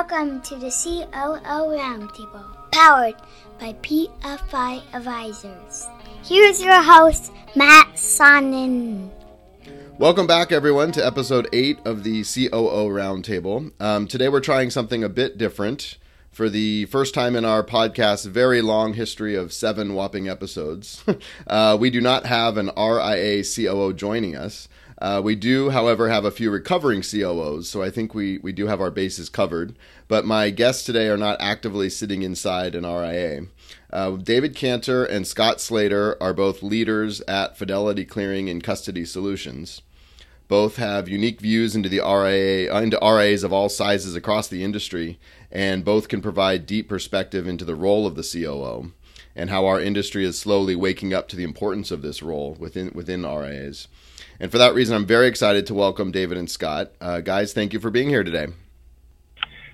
Welcome to the COO Roundtable, powered by PFI Advisors. Here's your host, Matt Sonnen. Welcome back, everyone, to episode 8 of the COO Roundtable. Um, today we're trying something a bit different. For the first time in our podcast's very long history of seven whopping episodes, uh, we do not have an RIA COO joining us. Uh, we do, however, have a few recovering COOs, so I think we, we do have our bases covered. But my guests today are not actively sitting inside an RIA. Uh, David Canter and Scott Slater are both leaders at Fidelity Clearing and Custody Solutions. Both have unique views into the RIA uh, into RIAs of all sizes across the industry, and both can provide deep perspective into the role of the COO and how our industry is slowly waking up to the importance of this role within within RIAs. And for that reason, I'm very excited to welcome David and Scott. Uh, guys, thank you for being here today.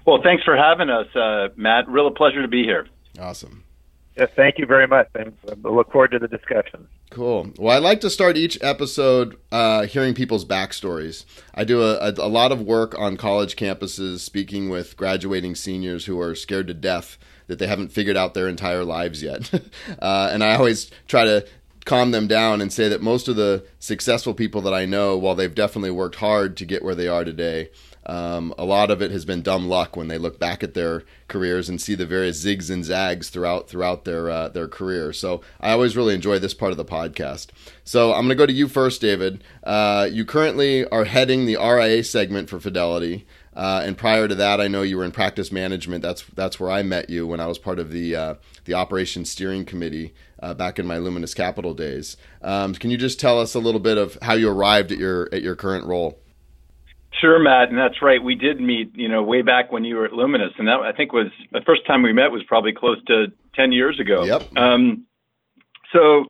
Well, thanks for having us, uh, Matt. Real pleasure to be here. Awesome. Yes, thank you very much. I look forward to the discussion. Cool. Well, I like to start each episode uh, hearing people's backstories. I do a, a, a, lot of work on college campuses, speaking with graduating seniors who are scared to death that they haven't figured out their entire lives yet. uh, and I always try to calm them down and say that most of the successful people that I know, while they've definitely worked hard to get where they are today, um, a lot of it has been dumb luck when they look back at their careers and see the various zigs and zags throughout throughout their uh, their career. So I always really enjoy this part of the podcast. So I'm going to go to you first, David. Uh, you currently are heading the RIA segment for Fidelity. Uh, and prior to that, I know you were in practice management. That's that's where I met you when I was part of the uh, the operations steering committee uh, back in my Luminous Capital days. Um, can you just tell us a little bit of how you arrived at your at your current role? Sure, Matt, and that's right. We did meet, you know, way back when you were at Luminous, and that I think was the first time we met was probably close to ten years ago. Yep. Um, so,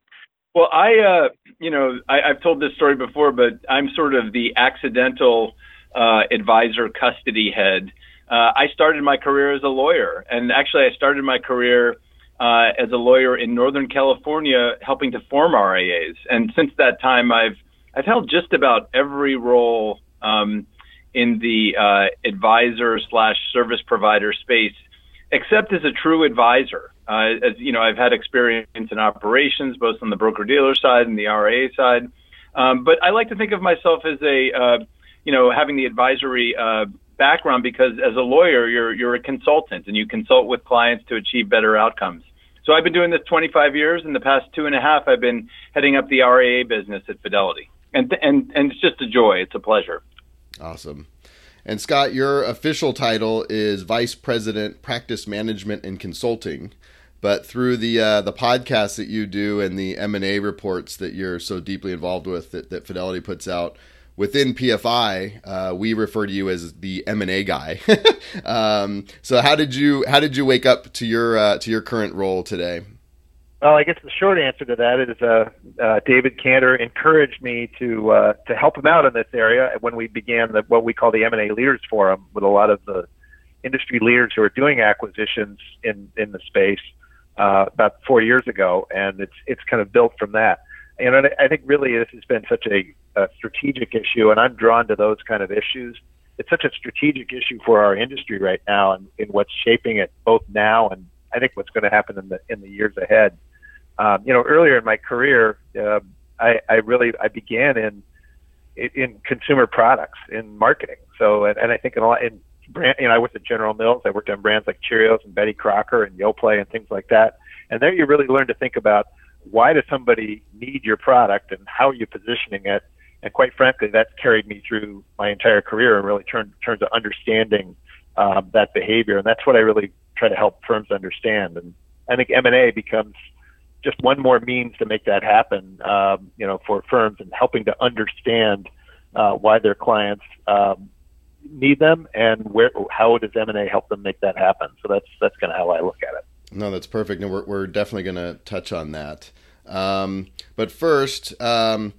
well, I, uh, you know, I, I've told this story before, but I'm sort of the accidental uh, advisor custody head. Uh, I started my career as a lawyer, and actually, I started my career uh, as a lawyer in Northern California, helping to form RIAs. And since that time, I've I've held just about every role um, in the uh, advisor slash service provider space, except as a true advisor. Uh, as you know, I've had experience in operations, both on the broker dealer side and the RIA side. Um, but I like to think of myself as a uh, you know having the advisory uh, background because as a lawyer, you're you're a consultant and you consult with clients to achieve better outcomes. So I've been doing this 25 years. In the past two and a half, I've been heading up the RIA business at Fidelity, and and and it's just a joy. It's a pleasure. Awesome. And Scott, your official title is Vice President, Practice Management and Consulting. But through the uh, the podcasts that you do and the M and A reports that you're so deeply involved with that, that Fidelity puts out, within PFI, uh, we refer to you as the M and A guy. um, so how did you how did you wake up to your uh, to your current role today? Well, I guess the short answer to that is uh, uh, David Canter encouraged me to uh, to help him out in this area when we began the, what we call the M and A Leaders Forum with a lot of the industry leaders who are doing acquisitions in in the space uh, about four years ago, and it's it's kind of built from that. And I think really this has been such a a strategic issue, and I'm drawn to those kind of issues. It's such a strategic issue for our industry right now, and in what's shaping it both now and I think what's going to happen in the in the years ahead. Um, you know, earlier in my career, uh, I, I really I began in in consumer products in marketing. So, and, and I think in a lot in brand, you know, I worked at General Mills. I worked on brands like Cheerios and Betty Crocker and Yoplait and things like that. And there, you really learn to think about why does somebody need your product and how are you positioning it and quite frankly, that's carried me through my entire career and really turned turned to understanding um, that behavior, and that's what I really try to help firms understand. And I think M and A becomes just one more means to make that happen. Um, you know, for firms and helping to understand uh, why their clients um, need them and where how does M and A help them make that happen. So that's that's kind of how I look at it. No, that's perfect. And we're we're definitely going to touch on that. Um, but first. Um,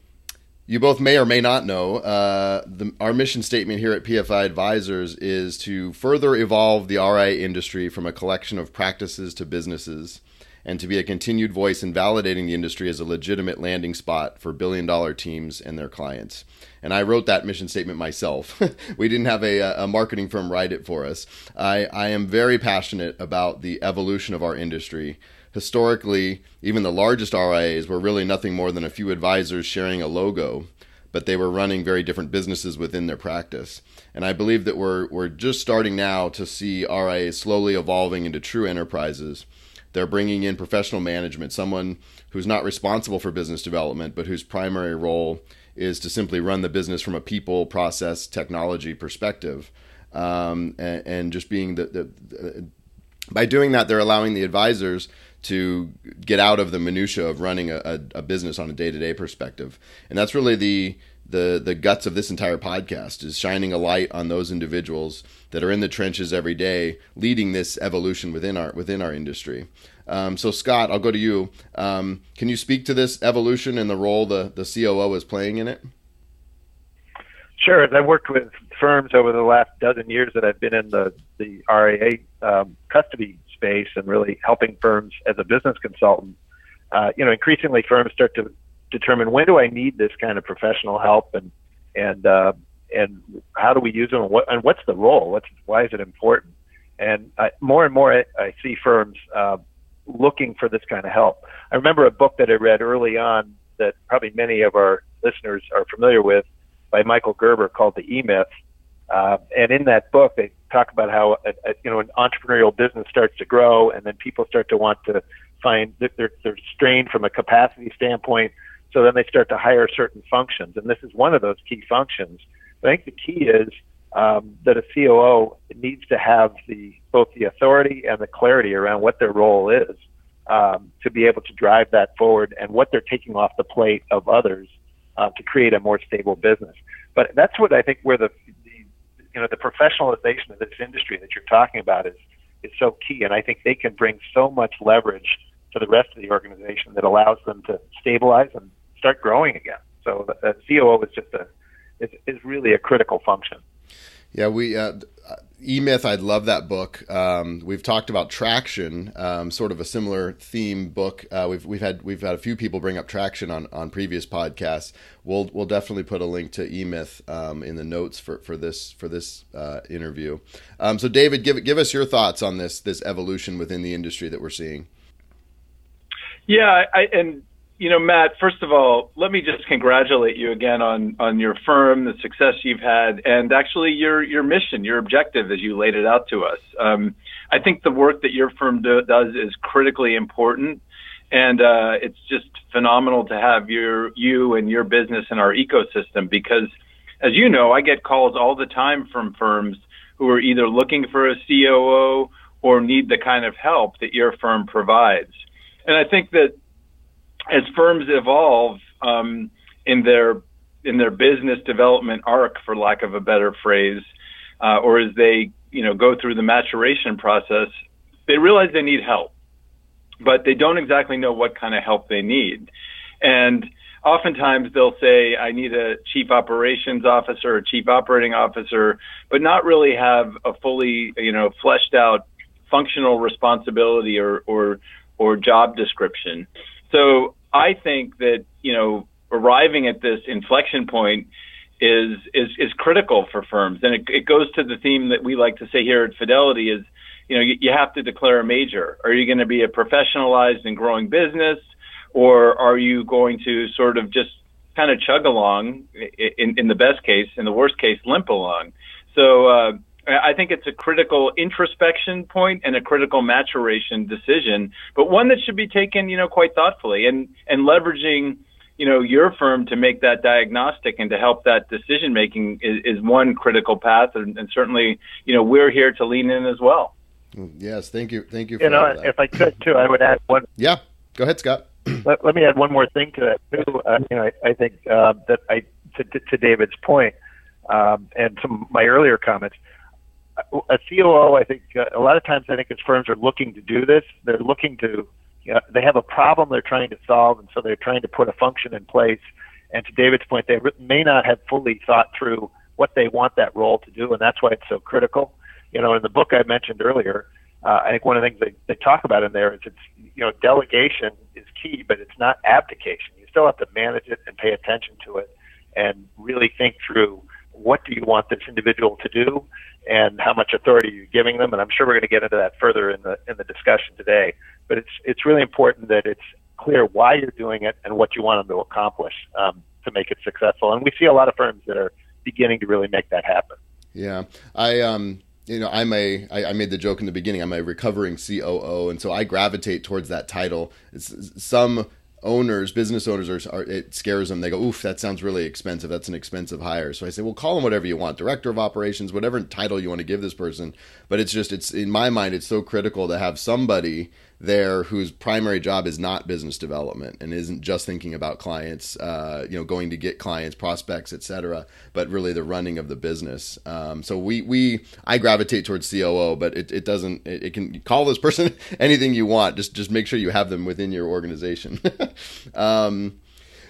you both may or may not know uh, the, our mission statement here at PFI Advisors is to further evolve the RIA industry from a collection of practices to businesses and to be a continued voice in validating the industry as a legitimate landing spot for billion dollar teams and their clients. And I wrote that mission statement myself. we didn't have a, a, marketing firm write it for us. I, I am very passionate about the evolution of our industry. Historically, even the largest RIAs were really nothing more than a few advisors sharing a logo but they were running very different businesses within their practice. And I believe that we're we're just starting now to see RIAs slowly evolving into true enterprises they're bringing in professional management, someone who's not responsible for business development, but whose primary role is to simply run the business from a people, process, technology perspective. Um, and, and, just being the, the, the, by doing that, they're allowing the advisors to get out of the minutia of running a, a, a business on a day to day perspective. And that's really the the the guts of this entire podcast is shining a light on those individuals that are in the trenches every day, leading this evolution within our within our industry. Um, so, Scott, I'll go to you. Um, can you speak to this evolution and the role the the COO is playing in it? Sure. I've worked with firms over the last dozen years that I've been in the the RIA um, custody space and really helping firms as a business consultant. Uh, you know, increasingly firms start to determine when do I need this kind of professional help and and uh, and how do we use them and, what, and what's the role? What's why is it important? And I, more and more I, I see firms uh, looking for this kind of help. I remember a book that I read early on that probably many of our listeners are familiar with by Michael Gerber called The E Myth. Uh, and in that book, they talk about how a, a, you know an entrepreneurial business starts to grow, and then people start to want to find they're, they're strained from a capacity standpoint so then they start to hire certain functions, and this is one of those key functions. I think the key is um, that a COO needs to have the both the authority and the clarity around what their role is um, to be able to drive that forward and what they're taking off the plate of others uh, to create a more stable business. But that's what I think where the you know the professionalization of this industry that you're talking about is is so key, and I think they can bring so much leverage to the rest of the organization that allows them to stabilize and start growing again. So the, the COO is just a is, is really a critical function. Yeah, we uh, E Myth. I love that book. Um, we've talked about traction, um, sort of a similar theme book. Uh, we've we've had we've had a few people bring up traction on, on previous podcasts. We'll we'll definitely put a link to E Myth um, in the notes for, for this for this uh, interview. Um, so, David, give give us your thoughts on this this evolution within the industry that we're seeing. Yeah, I, and you know, Matt, first of all, let me just congratulate you again on on your firm, the success you've had, and actually your your mission, your objective as you laid it out to us. Um, I think the work that your firm do, does is critically important, and uh, it's just phenomenal to have your you and your business in our ecosystem because, as you know, I get calls all the time from firms who are either looking for a COO or need the kind of help that your firm provides. And I think that as firms evolve um, in their in their business development arc, for lack of a better phrase, uh, or as they you know go through the maturation process, they realize they need help, but they don't exactly know what kind of help they need, and oftentimes they'll say, I need a chief operations officer or chief operating officer, but not really have a fully, you know, fleshed out functional responsibility or, or, or job description. So I think that you know arriving at this inflection point is is is critical for firms, and it, it goes to the theme that we like to say here at Fidelity is you know you, you have to declare a major. Are you going to be a professionalized and growing business, or are you going to sort of just kind of chug along in, in the best case, in the worst case, limp along? So uh, I think it's a critical introspection point and a critical maturation decision, but one that should be taken, you know, quite thoughtfully and and leveraging, you know, your firm to make that diagnostic and to help that decision making is, is one critical path, and, and, certainly, you know, we're here to lean in as well. Yes, thank you, thank you. you know, if I could too, I would add one. Yeah, go ahead, Scott. let, let, me add one more thing to that too. Uh, you know, I, I think uh, that I to, to David's point, um, and some my earlier comments a COO, I think uh, a lot of times I think as firms are looking to do this, they're looking to, you know, they have a problem they're trying to solve, and so they're trying to put a function in place. And to David's point, they may not have fully thought through what they want that role to do, and that's why it's so critical. You know, in the book I mentioned earlier, uh, I think one of the things they, they talk about in there is it's you know, delegation is key, but it's not abdication. You still have to manage it and pay attention to it and really think through what do you want this individual to do and how much authority are you're giving them. And I'm sure we're going to get into that further in the in the discussion today. But it's it's really important that it's clear why you're doing it and what you want them to accomplish um, to make it successful. And we see a lot of firms that are beginning to really make that happen. Yeah, I um, you know, I'm a. I, I made the joke in the beginning. I'm a recovering COO, and so I gravitate towards that title. It's, some owners, business owners, are, are, it scares them. They go, "Oof, that sounds really expensive. That's an expensive hire." So I say, "Well, call them whatever you want, director of operations, whatever title you want to give this person." But it's just, it's in my mind, it's so critical to have somebody there whose primary job is not business development and isn't just thinking about clients, uh, you know, going to get clients, prospects, etc., but really the running of the business. Um, so we we I gravitate towards COO, but it, it doesn't. It, it can call this person anything you want. Just just make sure you have them within your organization. um,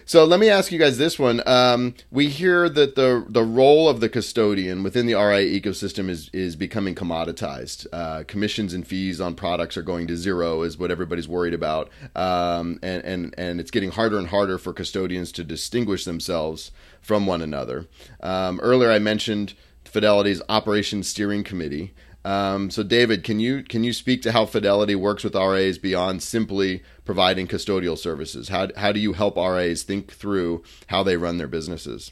so let me ask you guys this one. Um, we hear that the the role of the custodian within the RIA ecosystem is is becoming commoditized. Uh, commissions and fees on products are going to zero, is what everybody's worried about, um, and and and it's getting harder and harder for custodians to distinguish themselves from one another. Um, earlier, I mentioned Fidelity's Operations Steering Committee. Um, so, David, can you can you speak to how Fidelity works with RAs beyond simply providing custodial services? How how do you help RAs think through how they run their businesses?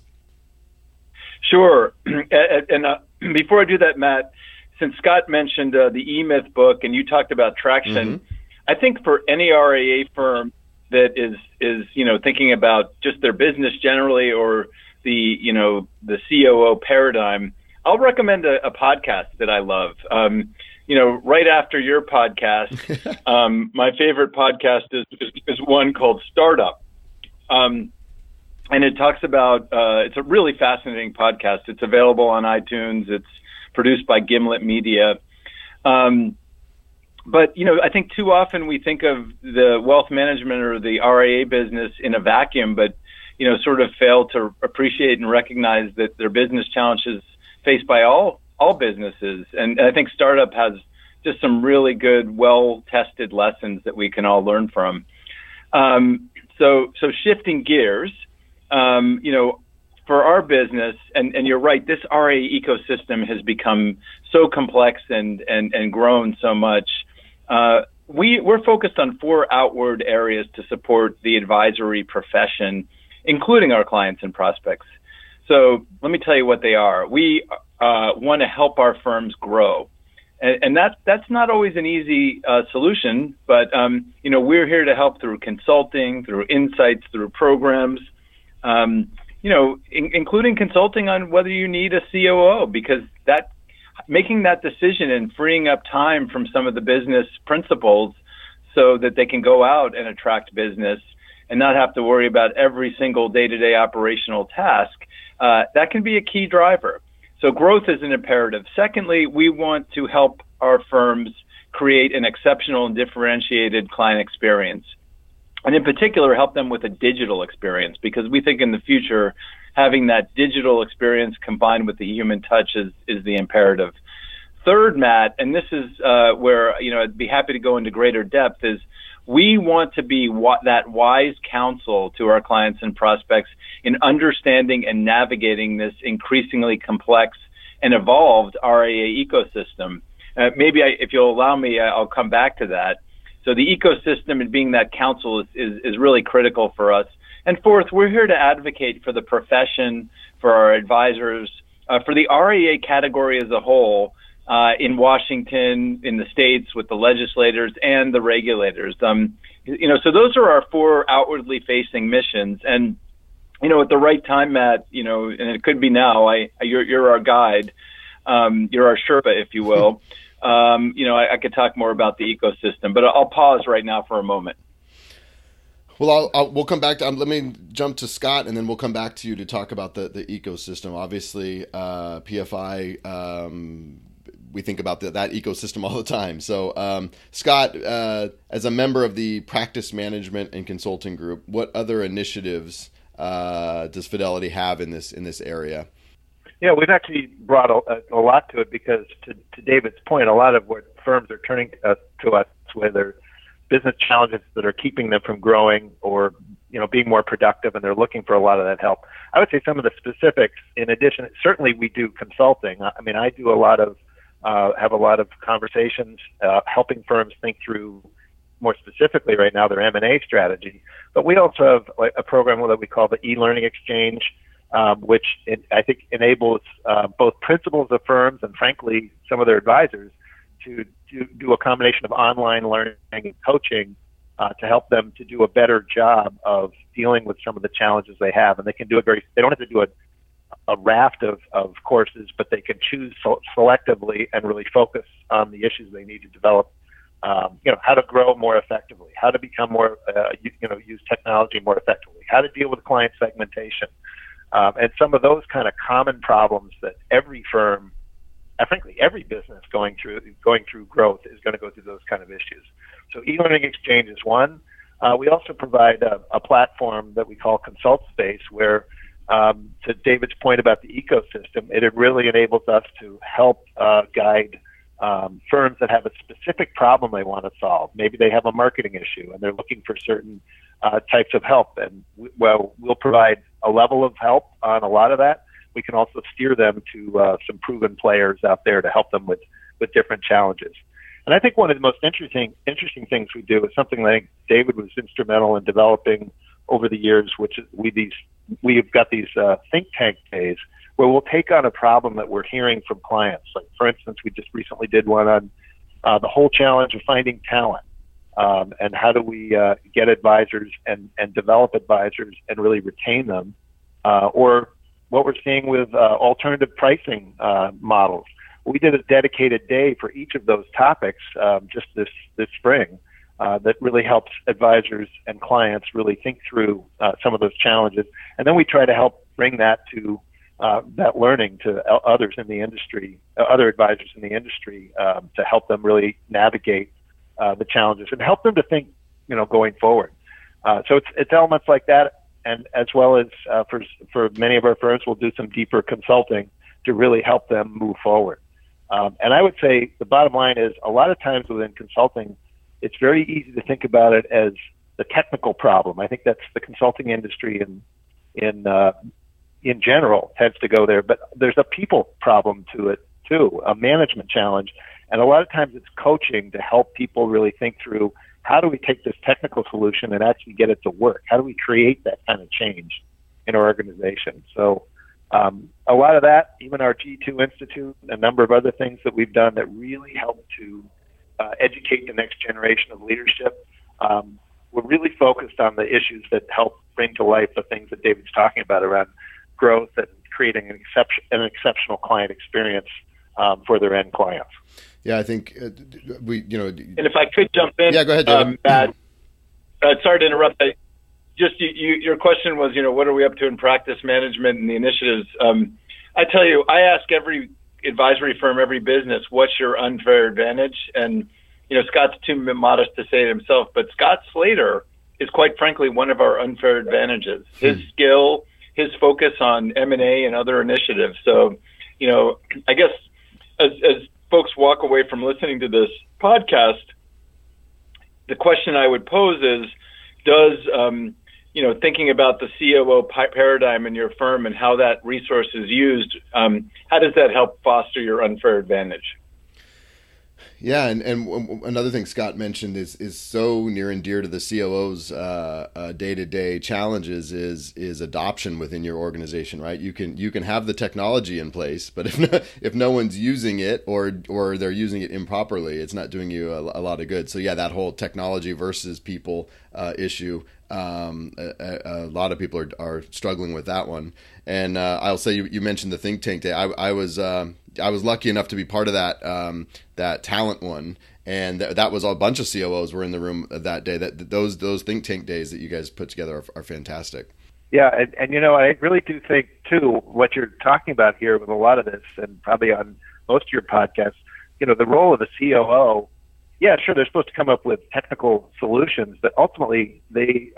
Sure. and uh, before I do that, Matt, since Scott mentioned uh, the E Myth book and you talked about traction, mm-hmm. I think for any RIA firm that is is you know thinking about just their business generally or the you know the COO paradigm I'll recommend a, a podcast that I love. Um, you know, right after your podcast, um, my favorite podcast is, is, is one called Startup. Um, and it talks about, uh, it's a really fascinating podcast. It's available on iTunes. It's produced by Gimlet Media. Um, but, you know, I think too often we think of the wealth management or the RIA business in a vacuum, but, you know, sort of fail to appreciate and recognize that their business challenges faced by all all businesses, and I think startup has just some really good, well tested lessons that we can all learn from. Um, so so shifting gears, um, you know, for our business, and, and you're right, this RA ecosystem has become so complex and and and grown so much. Uh, we we're focused on four outward areas to support the advisory profession, including our clients and prospects. So let me tell you what they are. We uh, want to help our firms grow, and, and that that's not always an easy uh, solution. But um, you know, we're here to help through consulting, through insights, through programs. Um, you know, in, including consulting on whether you need a COO because that making that decision and freeing up time from some of the business principals so that they can go out and attract business and not have to worry about every single day-to-day operational task uh, that can be a key driver. So growth is an imperative. Secondly, we want to help our firms create an exceptional and differentiated client experience. And in particular, help them with a digital experience because we think in the future, having that digital experience combined with the human touch is, is the imperative. Third, Matt, and this is uh, where you know I'd be happy to go into greater depth, is we want to be that wise counsel to our clients and prospects in understanding and navigating this increasingly complex and evolved RIA ecosystem. Uh, maybe I, if you'll allow me, I'll come back to that. So the ecosystem and being that counsel is, is, is really critical for us. And fourth, we're here to advocate for the profession, for our advisors, uh, for the RIA category as a whole, uh, in Washington, in the states, with the legislators and the regulators. Um, you know, so those are our four outwardly facing missions. And you know, at the right time, Matt, you know, and it could be now. I, you're, you're our guide. Um, you're our Sherpa, if you will. Um, you know, I, I, could talk more about the ecosystem, but I'll pause right now for a moment. Well, I'll, I'll, we'll come back to. Um, let me jump to Scott, and then we'll come back to you to talk about the, the ecosystem. Obviously, uh, PFI um, we think about the, that ecosystem all the time. So, um, Scott, uh, as a member of the practice management and consulting group, what other initiatives uh, does Fidelity have in this in this area? Yeah, we've actually brought a, a lot to it because, to, to, David's point, a lot of what firms are turning to us with are business challenges that are keeping them from growing or you know being more productive and they're looking for a lot of that help i would say some of the specifics in addition certainly we do consulting i mean i do a lot of uh, have a lot of conversations uh, helping firms think through more specifically right now their m&a strategy but we also have a program that we call the e-learning exchange um, which it, i think enables uh, both principals of firms and frankly some of their advisors to do, do a combination of online learning and coaching uh, to help them to do a better job of dealing with some of the challenges they have. And they can do it very, they don't have to do a, a raft of, of courses, but they can choose so, selectively and really focus on the issues they need to develop. Um, you know, how to grow more effectively, how to become more, uh, you, you know, use technology more effectively, how to deal with client segmentation, um, and some of those kind of common problems that every firm uh, frankly, every business going through going through growth is going to go through those kind of issues. So e-learning exchange is one. Uh, we also provide a, a, platform that we call Consult Space, where um, to David's point about the ecosystem, it really enables us to help uh, guide um, firms that have a specific problem they want to solve. Maybe they have a marketing issue and they're looking for certain uh, types of help, and we, well, we'll provide a level of help on a lot of that we can also steer them to uh, some proven players out there to help them with, with different challenges. And I think one of the most interesting interesting things we do is something that David was instrumental in developing over the years, which is we these we've got these uh, think tank days where we'll take on a problem that we're hearing from clients. Like for instance, we just recently did one on uh, the whole challenge of finding talent. Um, and how do we uh, get advisors and, and develop advisors and really retain them? Uh, or what we're seeing with uh, alternative pricing uh, models. We did a dedicated day for each of those topics um, just this this spring. Uh, that really helps advisors and clients really think through uh, some of those challenges, and then we try to help bring that to uh, that learning to others in the industry, uh, other advisors in the industry, um, to help them really navigate the challenges and help them to think, you know, going forward. so it's it's elements like that and as well as uh, for for many of our firms, we'll do some deeper consulting to really help them move forward. Um, and I would say the bottom line is a lot of times within consulting, it's very easy to think about it as the technical problem. I think that's the consulting industry in in uh, in general tends to go there, but there's a people problem to it too, a management challenge, and a lot of times it's coaching to help people really think through how do we take this technical solution and actually get it to work? How do we create that kind of change in our organization? So, um, a lot of that, even our G2 Institute, a number of other things that we've done that really help to uh, educate the next generation of leadership. Um, we're really focused on the issues that help bring to life the things that David's talking about around growth and creating an, exception, an exceptional client experience um, for their end clients. Yeah, I think uh, we, you know. And if I could jump in, yeah, go ahead, um, Matt. Uh, sorry to interrupt. I, just you, you, your question was, you know, what are we up to in practice management and the initiatives? Um, I tell you, I ask every advisory firm, every business, what's your unfair advantage? And you know, Scott's too modest to say it himself, but Scott Slater is quite frankly one of our unfair advantages. His hmm. skill, his focus on M and A and other initiatives. So, you know, I guess as, as folks walk away from listening to this podcast, the question I would pose is, does um, you know thinking about the COO paradigm in your firm and how that resource is used, um, how does that help foster your unfair advantage? Yeah, and, and another thing Scott mentioned is is so near and dear to the COO's day to day challenges is is adoption within your organization. Right, you can you can have the technology in place, but if no, if no one's using it or or they're using it improperly, it's not doing you a, a lot of good. So yeah, that whole technology versus people uh, issue um, a, a, lot of people are, are struggling with that one. And uh, I'll say you, you, mentioned the think tank day. I, I was uh, I was lucky enough to be part of that um, that talent one, and th- that was a bunch of COOs were in the room that day. That those those think tank days that you guys put together are, are fantastic. Yeah, and, and you know I really do think too what you're talking about here with a lot of this, and probably on most of your podcasts, you know, the role of the COO yeah, sure, they're supposed to come up with technical solutions, but ultimately they,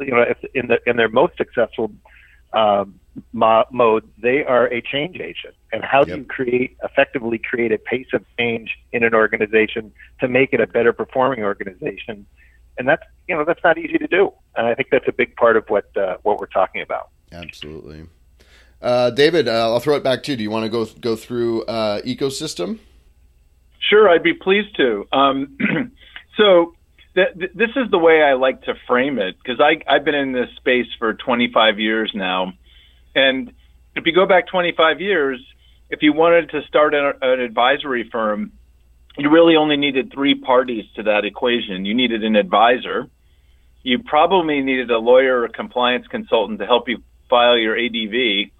you know, in the in their most successful um, mo- mode, they are a change agent. And how do you create effectively create a pace of change in an organization to make it a better performing organization? and that's you know that's not easy to do. And I think that's a big part of what uh, what we're talking about. Absolutely. Uh, David, uh, I'll throw it back to you. Do you want to go go through uh, ecosystem? Sure, I'd be pleased to. Um, so th- th- this is the way I like to frame it because I've been in this space for 25 years now, and if you go back 25 years, if you wanted to start an, an advisory firm, you really only needed three parties to that equation. You needed an advisor. You probably needed a lawyer or compliance consultant to help you file your ADV,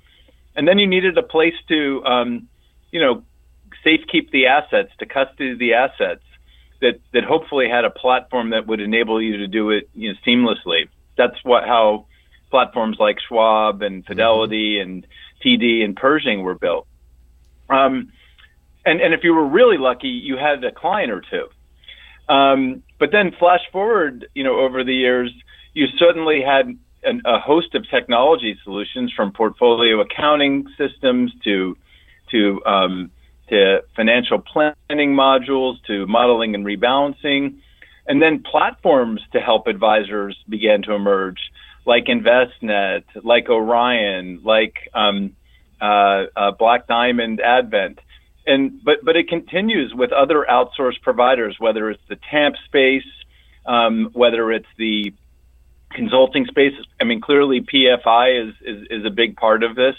and then you needed a place to, um, you know, safe keep the assets, to custody the assets. That that hopefully had a platform that would enable you to do it you know, seamlessly. That's what how platforms like Schwab and Fidelity mm-hmm. and TD and Pershing were built. Um, and and if you were really lucky, you had a client or two. Um, but then flash forward, you know, over the years, you suddenly had an, a host of technology solutions from portfolio accounting systems to to um, to financial planning modules to modeling and rebalancing, and then platforms to help advisors began to emerge, like Envestnet, like Orion, like um, uh, uh, Black Diamond Advent. And but but it continues with other outsourced providers, whether it's the TAMP space, um, whether it's the consulting space. I mean, clearly PFI is is, is a big part of this.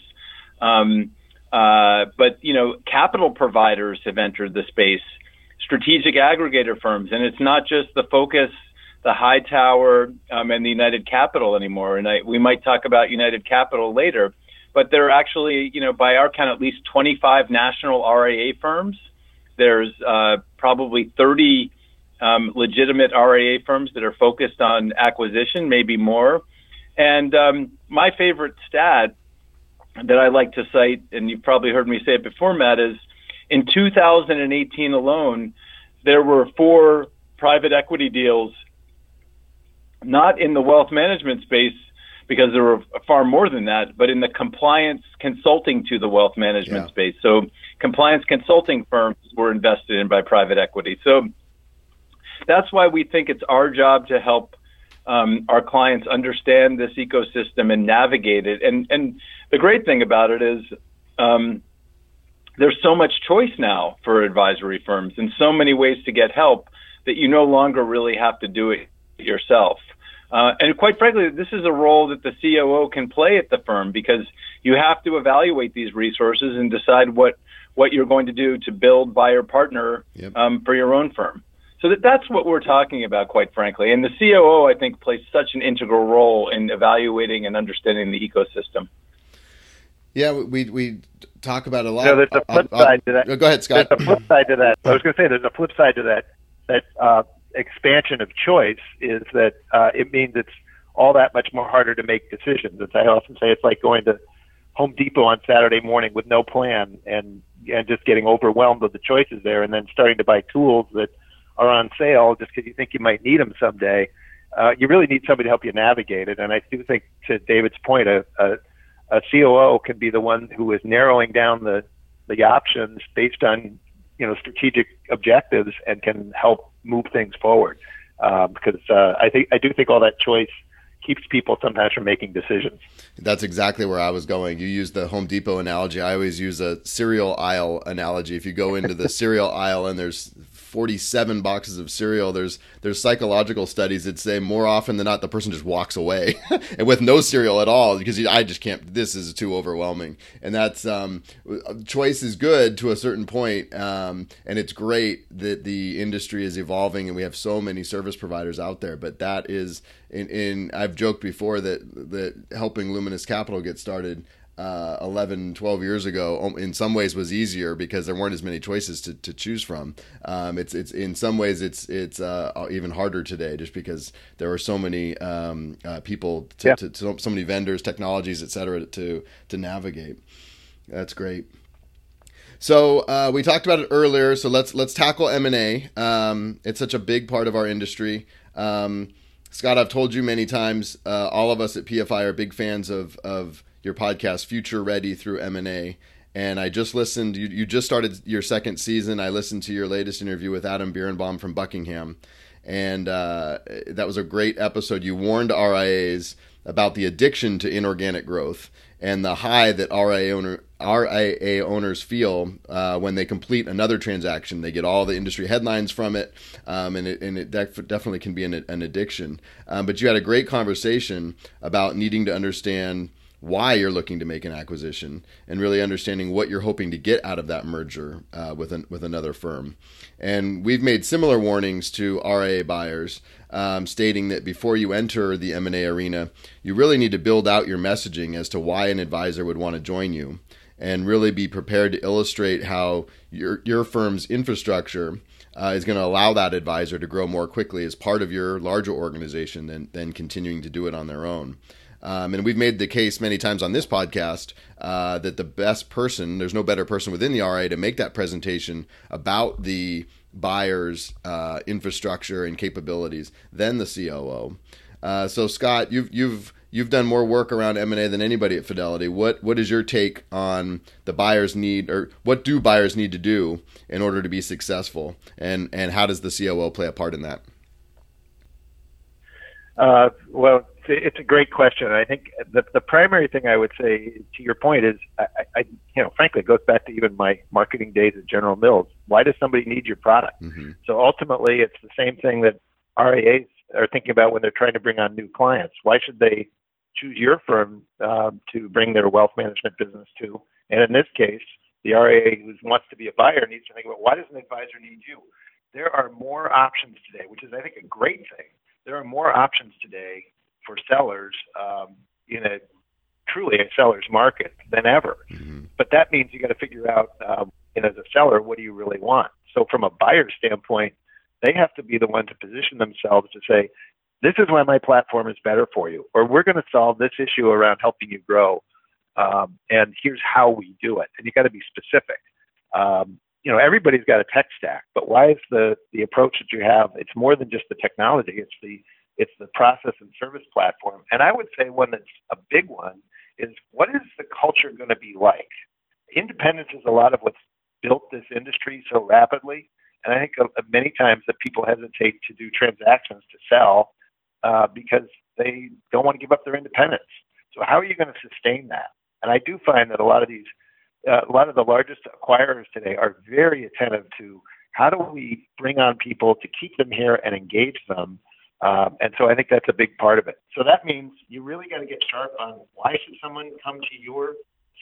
Um, uh, but you know, capital providers have entered the space, strategic aggregator firms, and it's not just the focus, the Hightower um, and the United Capital anymore. And I, we might talk about United Capital later, but there are actually, you know, by our count, at least 25 national RIA firms. There's uh, probably 30 um, legitimate RIA firms that are focused on acquisition, maybe more. And um, my favorite stat that I like to cite, and you've probably heard me say it before, Matt, is in 2018 alone, there were four private equity deals, not in the wealth management space, because there were far more than that, but in the compliance consulting to the wealth management yeah. space. So compliance consulting firms were invested in by private equity. So that's why we think it's our job to help um, our clients understand this ecosystem and navigate it. And and the great thing about it is um, there's so much choice now for advisory firms and so many ways to get help that you no longer really have to do it yourself. Uh, and quite frankly, this is a role that the COO can play at the firm because you have to evaluate these resources and decide what what you're going to do to build buyer partner yep. um, for your own firm. So that, that's what we're talking about, quite frankly. And the COO, I think, plays such an integral role in evaluating and understanding the ecosystem. Yeah, we we talk about a lot. No, there's a flip uh, uh, side to that. Go ahead, Scott. There's a flip side to that. I was going to say there's a flip side to that. That uh, expansion of choice is that uh, it means it's all that much more harder to make decisions. As I often say, it's like going to Home Depot on Saturday morning with no plan and and just getting overwhelmed with the choices there, and then starting to buy tools that are on sale just because you think you might need them someday. Uh, you really need somebody to help you navigate it. And I do think, to David's point, a, a, a COO can be the one who is narrowing down the the options based on you know strategic objectives and can help move things forward. Um, because uh, I think I do think all that choice keeps people sometimes from making decisions. That's exactly where I was going. You use the Home Depot analogy. I always use a cereal aisle analogy. If you go into the cereal aisle and there's 47 boxes of cereal. There's there's psychological studies that say more often than not the person just walks away and with no cereal at all because I just can't this is too overwhelming. And that's um, choice is good to a certain point um, and it's great that the industry is evolving and we have so many service providers out there but that is in, in I've joked before that that helping Luminous Capital get started uh, 11, 12 years ago um, in some ways was easier because there weren't as many choices to, to choose from. Um, it's, it's in some ways it's, it's uh, even harder today just because there are so many um, uh, people, to, yeah. to, to, so many vendors, technologies, et cetera, to, to navigate. That's great. So uh, we talked about it earlier. So let's let's tackle M and A. Um, it's such a big part of our industry. Um, Scott, I've told you many times. Uh, all of us at PFI are big fans of of your podcast Future Ready through M&A. And I just listened, you, you just started your second season. I listened to your latest interview with Adam Birenbaum from Buckingham. and uh, that was a great episode. You warned RIAs about the addiction to inorganic growth and the high that RIA, owner, RIA owners feel uh, when they complete another transaction. They get all the industry headlines from it, um, and it, and it def- definitely can be an, an addiction. Um, but you had a great conversation about needing to understand why you're looking to make an acquisition and really understanding what you're hoping to get out of that merger uh, with an, with another firm. And we've made similar warnings to RIA buyers, um, stating that before you enter the M&A arena, you really need to build out your messaging as to why an advisor would want to join you, and really be prepared to illustrate how your your firm's infrastructure. Uh, is going to allow that advisor to grow more quickly as part of your larger organization than, than continuing to do it on their own. Um, and we've made the case many times on this podcast uh, that the best person, there's no better person within the RA to make that presentation about the buyer's uh, infrastructure and capabilities than the COO. Uh, so Scott, you've you've you've done more work around M and A than anybody at Fidelity. What what is your take on the buyers need, or what do buyers need to do in order to be successful, and and how does the COO play a part in that? Uh, well, it's a great question. I think the, the primary thing I would say to your point is, I, I, you know, frankly, it goes back to even my marketing days at General Mills. Why does somebody need your product? Mm-hmm. So ultimately, it's the same thing that RIAs are thinking about when they're trying to bring on new clients. Why should they choose your firm um, to bring their wealth management business to? And in this case, the RIA who wants to be a buyer needs to think about why does an advisor need you? There are more options today, which is, I think, a great thing. There are more options today for sellers um, in a truly a seller's market than ever. Mm-hmm. But that means you got to figure out, um, and as a seller, what do you really want? So from a buyer's standpoint, they have to be the one to position themselves to say, this is why my platform is better for you, or we're going to solve this issue around helping you grow. Um, and here's how we do it. And you got to be specific. Um, you know, everybody's got a tech stack, but why is the the approach that you have? It's more than just the technology. It's the it's the process and service platform. And I would say one that's a big one is what is the culture going to be like? Independence is a lot of what's built this industry so rapidly. And I think uh, many times that people hesitate to do transactions to sell uh, because they don't want to give up their independence. So how are you going to sustain that? And I do find that a lot of these, uh, a lot of the largest acquirers today are very attentive to how do we bring on people to keep them here and engage them um, and so I think that's a big part of it. So that means you really got to get sharp on why should someone come to your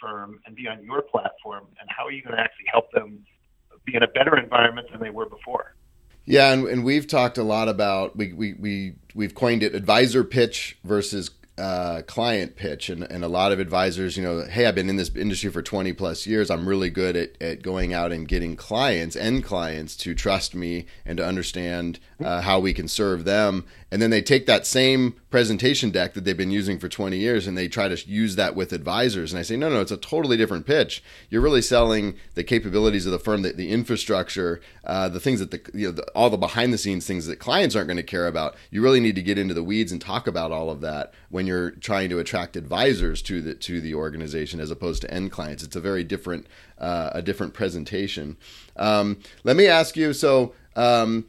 firm and be on your platform, and how are you going to actually help them be in a better environment than they were before. Yeah, and, and we've talked a lot about we, we, we we've coined it advisor pitch versus uh, client pitch and, and a lot of advisors you know hey i've been in this industry for 20 plus years i'm really good at, at going out and getting clients and clients to trust me and to understand uh, how we can serve them. And then they take that same presentation deck that they've been using for 20 years and they try to use that with advisors. And i say no no it's a totally different pitch. You're really selling the capabilities of the firm the, the infrastructure uh, the things that the, you know, the, all the behind the scenes things that clients aren't going to care about. You really need to get into the weeds and talk about all of that when you're trying to attract advisors to the to the organization as opposed to end clients. It's a very different uh, a different presentation. Um, let me ask you so um,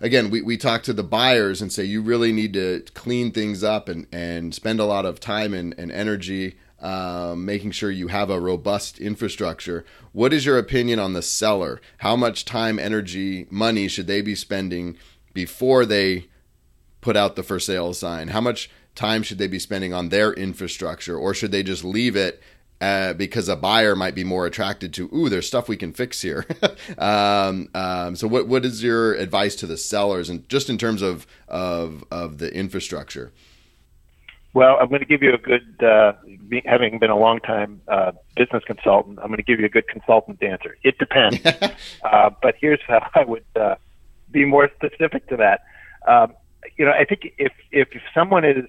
again, we, we talk to the buyers and say you really need to clean things up and, and spend a lot of time and, and energy um, making sure you have a robust infrastructure. What is your opinion on the seller? How much time, energy, money should they be spending before they put out the for sale sign? How much time should they be spending on their infrastructure, or should they just leave it uh, because a buyer might be more attracted to, ooh, there's stuff we can fix here. um, um, so, what what is your advice to the sellers, and just in terms of of of the infrastructure? Well, I'm going to give you a good, uh, having been a long time uh, business consultant, I'm going to give you a good consultant answer. It depends. uh, but here's how I would uh, be more specific to that. Um, you know, I think if, if someone is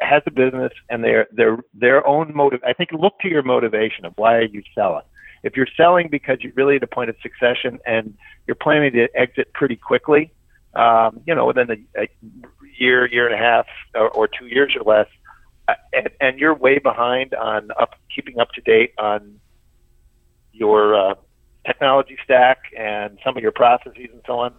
has a business and their their their own motive. I think look to your motivation of why are you selling. If you're selling because you're really at a point of succession and you're planning to exit pretty quickly, um, you know, within a, a year, year and a half, or, or two years or less, uh, and, and you're way behind on up keeping up to date on your uh, technology stack and some of your processes and so on.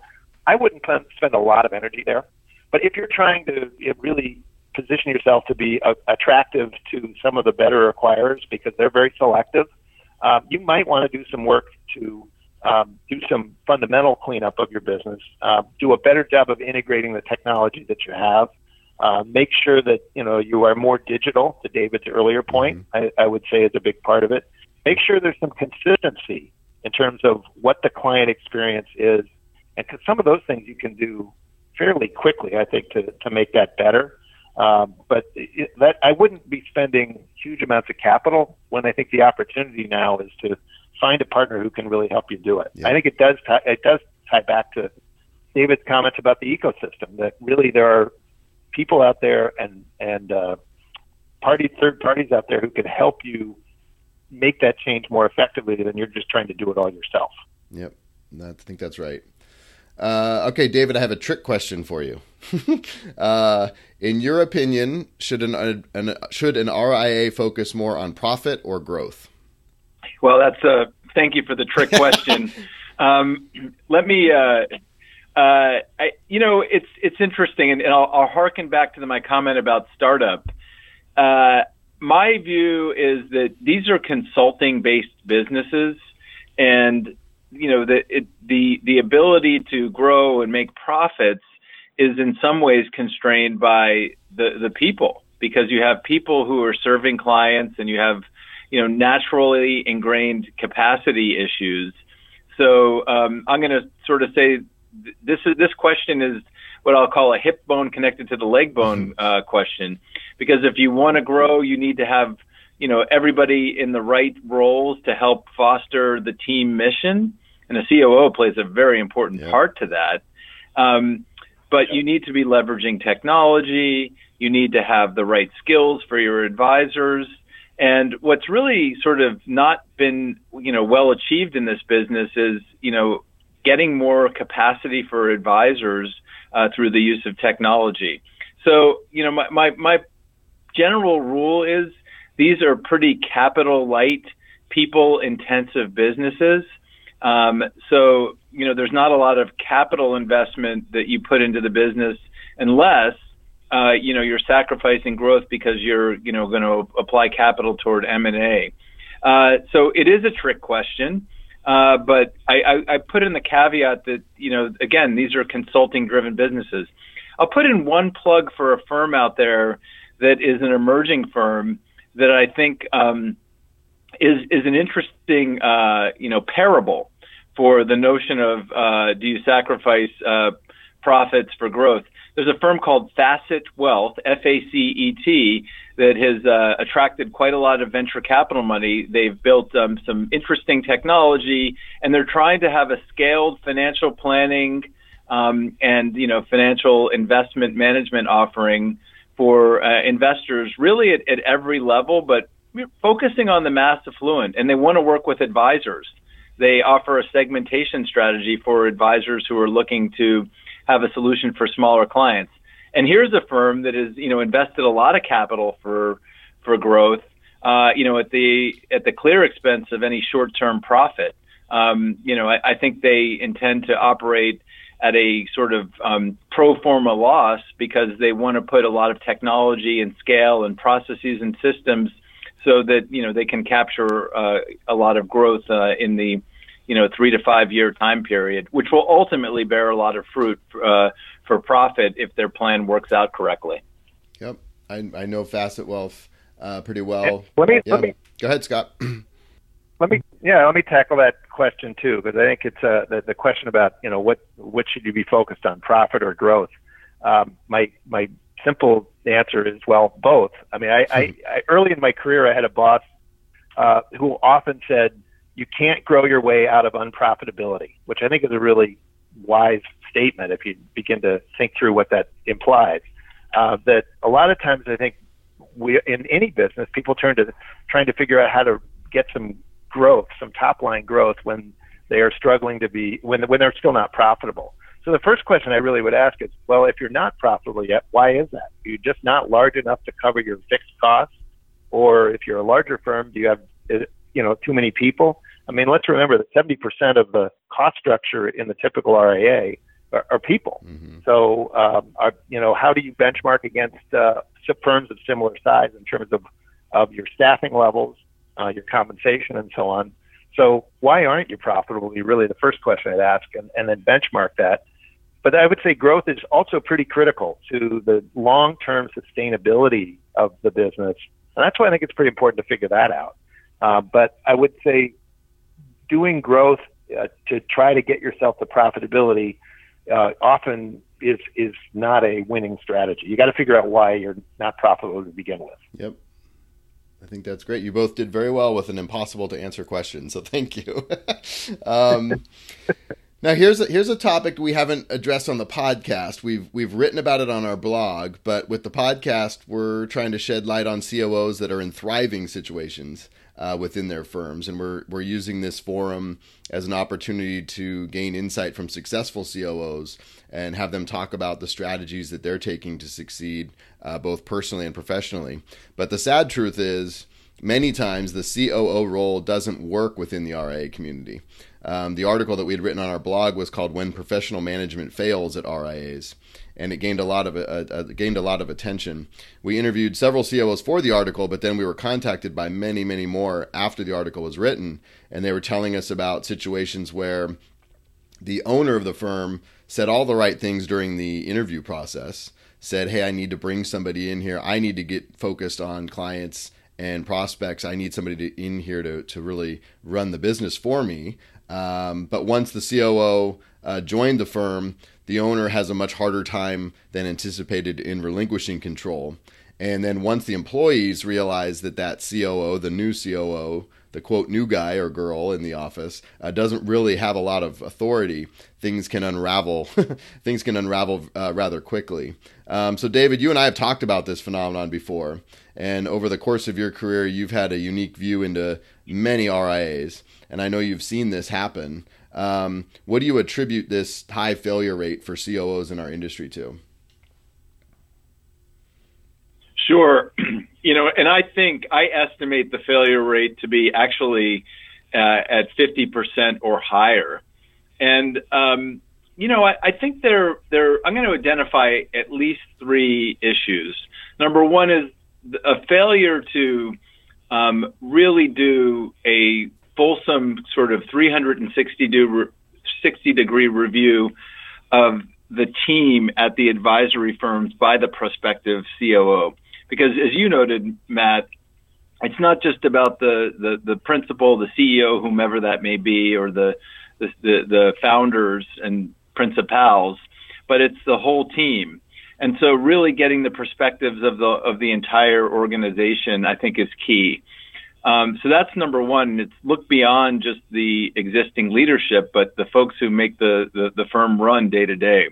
I wouldn't spend a lot of energy there. But if you're trying to really position yourself to be uh, attractive to some of the better acquirers because they're very selective, um, you might want to do some work to um, do some fundamental cleanup of your business, uh, do a better job of integrating the technology that you have, uh, make sure that you know you are more digital. To David's earlier point, mm-hmm. I, I would say is a big part of it. Make sure there's some consistency in terms of what the client experience is, and cause some of those things you can do fairly quickly, I think, to to make that better. Um, but it, that I wouldn't be spending huge amounts of capital when I think the opportunity now is to find a partner who can really help you do it. Yeah. I think it does tie, it does tie back to David's comments about the ecosystem. That really there are people out there and and uh, party third parties out there who can help you make that change more effectively than you're just trying to do it all yourself. Yep, I think that's right. Uh, okay, David, I have a trick question for you. uh, in your opinion, should an, an, should an RIA focus more on profit or growth? Well, that's a thank you for the trick question. um, let me uh, uh, I, you know, it's it's interesting, and, and I'll, I'll harken back to the, my comment about startup. Uh, my view is that these are consulting-based businesses, and you know, the it, the the ability to grow and make profits is in some ways constrained by the the people because you have people who are serving clients, and you have you know naturally ingrained capacity issues. So um, I'm going to sort of say this is this question is what I'll call a hip bone connected to the leg bone mm-hmm. uh, question, because if you want to grow, you need to have you know everybody in the right roles to help foster the team mission, and a COO plays a very important yeah. part to that. Um, but you need to be leveraging technology. You need to have the right skills for your advisors. And what's really sort of not been, you know, well achieved in this business is, you know, getting more capacity for advisors uh, through the use of technology. So, you know, my, my, my general rule is these are pretty capital light, people intensive businesses. Um, so, you know, there's not a lot of capital investment that you put into the business unless, uh, you know, you're sacrificing growth because you're, you know, going to apply capital toward M&A. Uh, so it is a trick question. Uh, but I, I, I put in the caveat that, you know, again, these are consulting driven businesses. I'll put in one plug for a firm out there that is an emerging firm that I think um, is is an interesting uh, you know parable for the notion of uh, do you sacrifice uh, profits for growth. There's a firm called Facet Wealth, F A C E T, that has uh, attracted quite a lot of venture capital money. They've built um, some interesting technology, and they're trying to have a scaled financial planning um, and you know financial investment management offering for uh, investors, really at, at every level, but focusing on the mass affluent. And they want to work with advisors. They offer a segmentation strategy for advisors who are looking to have a solution for smaller clients. And here's a firm that has, you know, invested a lot of capital for for growth, uh, you know, at the at the clear expense of any short-term profit. Um, you know, I, I think they intend to operate at a sort of um, pro forma loss because they want to put a lot of technology and scale and processes and systems so that you know they can capture uh, a lot of growth uh, in the you know three to five year time period, which will ultimately bear a lot of fruit uh, for profit if their plan works out correctly. Yep, I, I know Facet Wealth uh, pretty well. Let me, yeah. let me go ahead, Scott. let me yeah let me tackle that question too because I think it's uh, the, the question about you know what what should you be focused on profit or growth. Um, my my simple answer is well both. I mean I, I, I early in my career I had a boss uh, who often said you can't grow your way out of unprofitability, which I think is a really wise statement if you begin to think through what that implies. Uh, that a lot of times I think we in any business people turn to trying to figure out how to get some growth, some top line growth when they are struggling to be when when they're still not profitable. So the first question I really would ask is, well, if you're not profitable yet, why is that? Are you just not large enough to cover your fixed costs, or if you're a larger firm, do you have you know too many people? I mean, let's remember that 70% of the cost structure in the typical RIA are, are people. Mm-hmm. So, um, are, you know, how do you benchmark against uh, firms of similar size in terms of of your staffing levels, uh, your compensation, and so on? So, why aren't you profitable? Be really the first question I'd ask, and, and then benchmark that. But I would say growth is also pretty critical to the long-term sustainability of the business, and that's why I think it's pretty important to figure that out. Uh, but I would say doing growth uh, to try to get yourself to profitability uh, often is is not a winning strategy. You got to figure out why you're not profitable to begin with. Yep. I think that's great. You both did very well with an impossible to answer question, so thank you. um, now here's a, here's a topic we haven't addressed on the podcast. We've we've written about it on our blog, but with the podcast, we're trying to shed light on COOs that are in thriving situations uh, within their firms. And we're, we're using this forum as an opportunity to gain insight from successful COOs and have them talk about the strategies that they're taking to succeed, uh, both personally and professionally. But the sad truth is, many times the COO role doesn't work within the RIA community. Um, the article that we had written on our blog was called "When Professional Management Fails at RIAs," and it gained a lot of uh, uh, gained a lot of attention. We interviewed several COOs for the article, but then we were contacted by many, many more after the article was written, and they were telling us about situations where the owner of the firm said all the right things during the interview process. Said, "Hey, I need to bring somebody in here. I need to get focused on clients." and prospects. I need somebody to, in here to, to really run the business for me. Um, but once the COO uh, joined the firm, the owner has a much harder time than anticipated in relinquishing control. And then once the employees realize that that COO, the new COO, the quote new guy or girl in the office uh, doesn't really have a lot of authority, things can unravel. things can unravel uh, rather quickly. Um, so, David, you and I have talked about this phenomenon before, and over the course of your career, you've had a unique view into many RIAs, and I know you've seen this happen. Um, what do you attribute this high failure rate for COOs in our industry to? Sure. You know, and I think I estimate the failure rate to be actually uh, at 50% or higher. And, um, you know, I, I think there, there, I'm going to identify at least three issues. Number one is a failure to um, really do a fulsome sort of 360 do, 60 degree review of the team at the advisory firms by the prospective COO. Because as you noted, Matt, it's not just about the, the, the principal, the CEO, whomever that may be, or the, the, the founders and principals, but it's the whole team. And so really getting the perspectives of the, of the entire organization, I think is key. Um, so that's number one. It's look beyond just the existing leadership, but the folks who make the, the, the firm run day to day.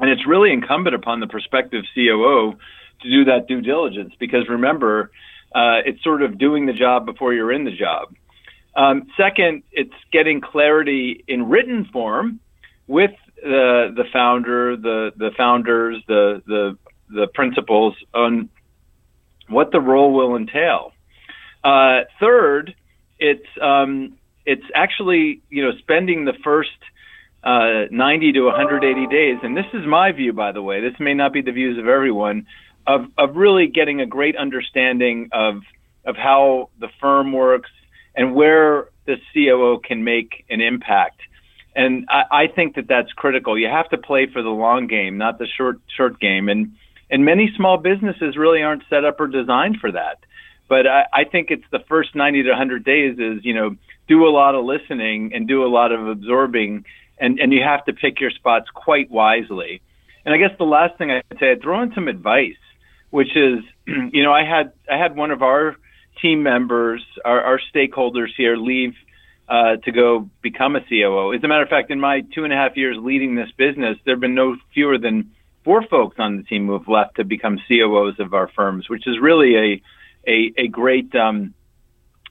And it's really incumbent upon the prospective COO to do that due diligence because remember, uh, it's sort of doing the job before you're in the job. Um, second, it's getting clarity in written form with the the founder, the the founders, the the the principals on what the role will entail. Uh, third, it's um, it's actually you know spending the first uh, 90 to 180 days, and this is my view, by the way. This may not be the views of everyone. Of of really getting a great understanding of of how the firm works and where the COO can make an impact. And I, I think that that's critical. You have to play for the long game, not the short short game. And and many small businesses really aren't set up or designed for that. But I, I think it's the first 90 to 100 days is, you know, do a lot of listening and do a lot of absorbing, and, and you have to pick your spots quite wisely. And I guess the last thing I'd say, I'd throw in some advice, which is, you know, I had I had one of our team members, our, our stakeholders here, leave uh, to go become a COO. As a matter of fact, in my two and a half years leading this business, there have been no fewer than four folks on the team who have left to become COOs of our firms, which is really a a, a great, um,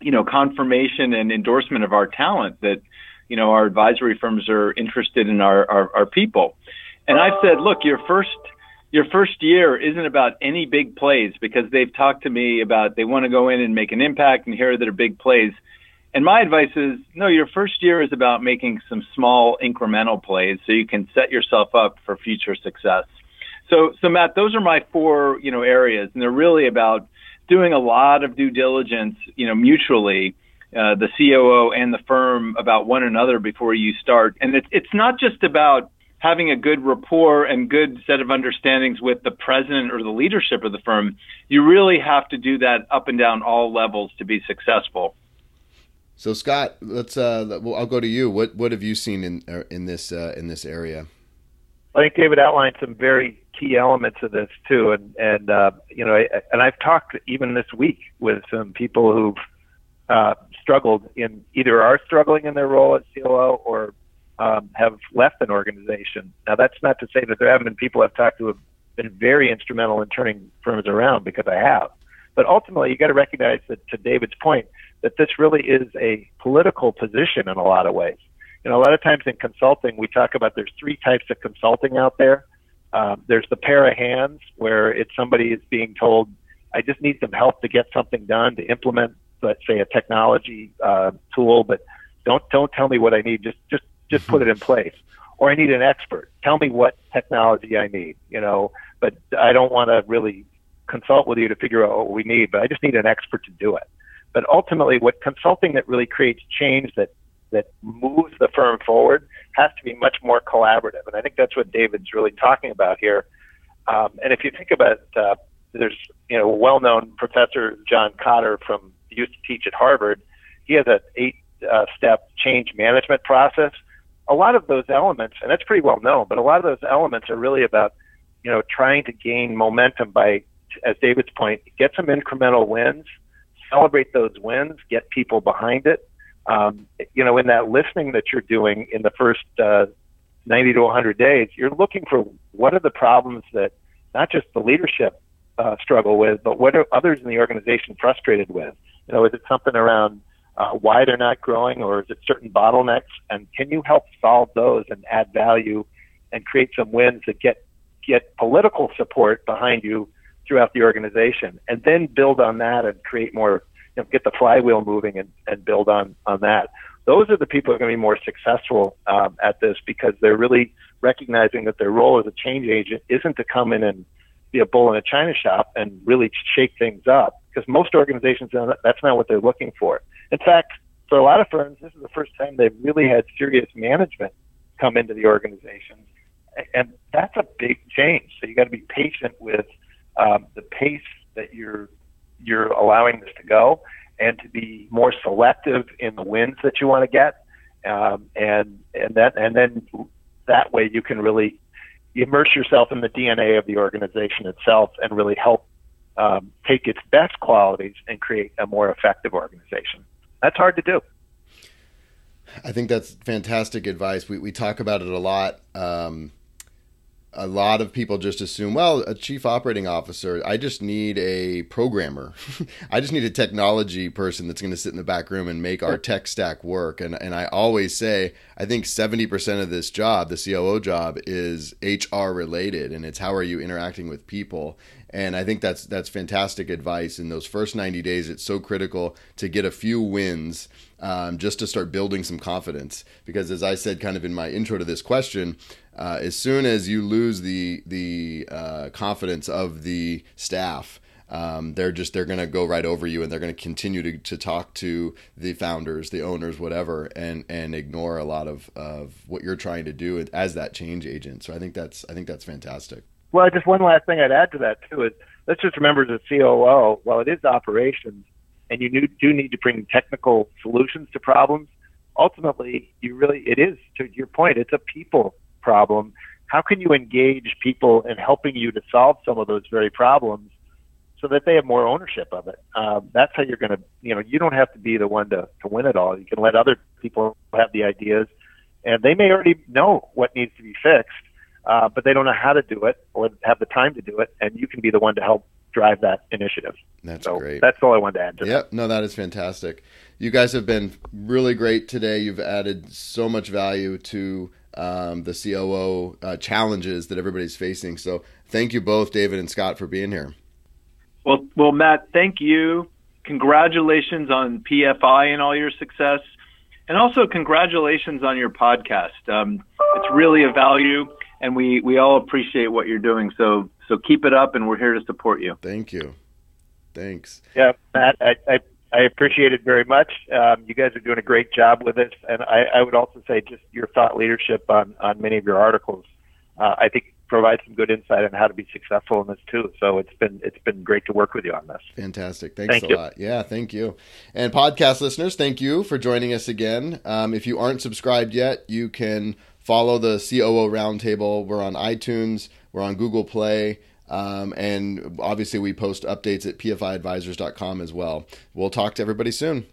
you know, confirmation and endorsement of our talent that, you know, our advisory firms are interested in our, our, our people. And I've said, look, your first, your first year isn't about any big plays because they've talked to me about they want to go in and make an impact and here are their big plays. And my advice is no, your first year is about making some small incremental plays so you can set yourself up for future success. So, so Matt, those are my four, you know, areas, and they're really about doing a lot of due diligence, you know, mutually, uh, the COO and the firm about one another before you start. And it's it's not just about having a good rapport and good set of understandings with the president or the leadership of the firm. You really have to do that up and down all levels to be successful. So Scott, let's. Uh, I'll go to you. What what have you seen in uh, in this uh, in this area? I think David outlined some very key elements of this too, and and uh, you know, and I've talked even this week with some people who've uh, struggled in either are struggling in their role as COO or um, have left an organization. Now, that's not to say that there haven't been people I've talked to have been very instrumental in turning firms around because I have. But ultimately, you got to recognize that, to David's point, that this really is a political position in a lot of ways. You know, a lot of times in consulting, we talk about there's three types of consulting out there. Um, there's the pair of hands where it's somebody is being told, I just need some help to get something done to implement, let's say, a technology uh, tool, but don't don't tell me what I need. Just just just put it in place. Or I need an expert. Tell me what technology I need. You know, but I don't want to really consult with you to figure out what we need. But I just need an expert to do it. But ultimately, what consulting that really creates change that that moves the firm forward has to be much more collaborative. And I think that's what David's really talking about here. Um, and if you think about, uh, there's you know well-known professor John Kotter from used to teach at Harvard. He has an eight-step uh, change management process. A lot of those elements, and that's pretty well known, but a lot of those elements are really about you know trying to gain momentum by, as David's point, get some incremental wins, celebrate those wins, get people behind it, um, you know, in that listening that you're doing in the first uh, 90 to 100 days, you're looking for what are the problems that not just the leadership uh, struggle with, but what are others in the organization frustrated with? You know, is it something around uh, why they're not growing, or is it certain bottlenecks? And can you help solve those and add value and create some wins that get get political support behind you throughout the organization, and then build on that and create more know, get the flywheel moving and, and build on on that. Those are the people who are going to be more successful um, at this because they're really recognizing that their role as a change agent isn't to come in and be a bull in a china shop and really shake things up. Because most organizations, that's not what they're looking for. In fact, for a lot of firms, this is the first time they've really had serious management come into the organization, and that's a big change. So you got to be patient with um, the pace that you're you're allowing this to go and to be more selective in the wins that you want to get. Um, and, and that, and then that way you can really immerse yourself in the DNA of the organization itself and really help um, take its best qualities and create a more effective organization. That's hard to do. I think that's fantastic advice. We, we talk about it a lot. Um, a lot of people just assume, well, a chief operating officer, I just need a programmer. I just need a technology person that's going to sit in the back room and make our tech stack work. And and I always say, I think 70% of this job, the COO job is HR related and it's how are you interacting with people. And I think that's that's fantastic advice. In those first 90 days, it's so critical to get a few wins um, just to start building some confidence. Because as I said, kind of in my intro to this question, uh, as soon as you lose the the uh, confidence of the staff, um, they're just they're going to go right over you and they're going to continue to, to talk to the founders, the owners, whatever, and and ignore a lot of, of what you're trying to do as that change agent. So I think that's I think that's fantastic. Well, just one last thing I'd add to that too is let's just remember a COO, while it is operations, and you do need to bring technical solutions to problems, ultimately you really it is to your point, it's a people problem, how can you engage people in helping you to solve some of those very problems so that they have more ownership of it? Um, that's how you're going to, you know, you don't have to be the one to, to win it all. You can let other people have the ideas, and they may already know what needs to be fixed, uh, but they don't know how to do it or have the time to do it, and you can be the one to help drive that initiative. That's so great. That's all I wanted to add to yep. no, that is fantastic. You guys have been really great today. You've added so much value to um, the COO uh, challenges that everybody's facing. So thank you both, David and Scott, for being here. Well, well, Matt, thank you. congratulations on PFI and all your success. And also, congratulations on your podcast. Um, it's really a value, and we, we all appreciate what you're doing. So, so keep it up, and we're here to support you. Thank you. Thanks. Yeah, Matt, I, I, I appreciate it very much. Um, you guys are doing a great job with this, and I, I would also say just your thought leadership on, on many of your articles. Uh, I think provide some good insight on how to be successful in this too. So it's been it's been great to work with you on this. Fantastic. Thanks thank a you. lot. Yeah, thank you. And podcast listeners, thank you for joining us again. Um, if you aren't subscribed yet, you can follow the COO Roundtable. We're on iTunes. We're on Google Play. Um, and obviously, we post updates at pfiadvisors.com as well. We'll talk to everybody soon.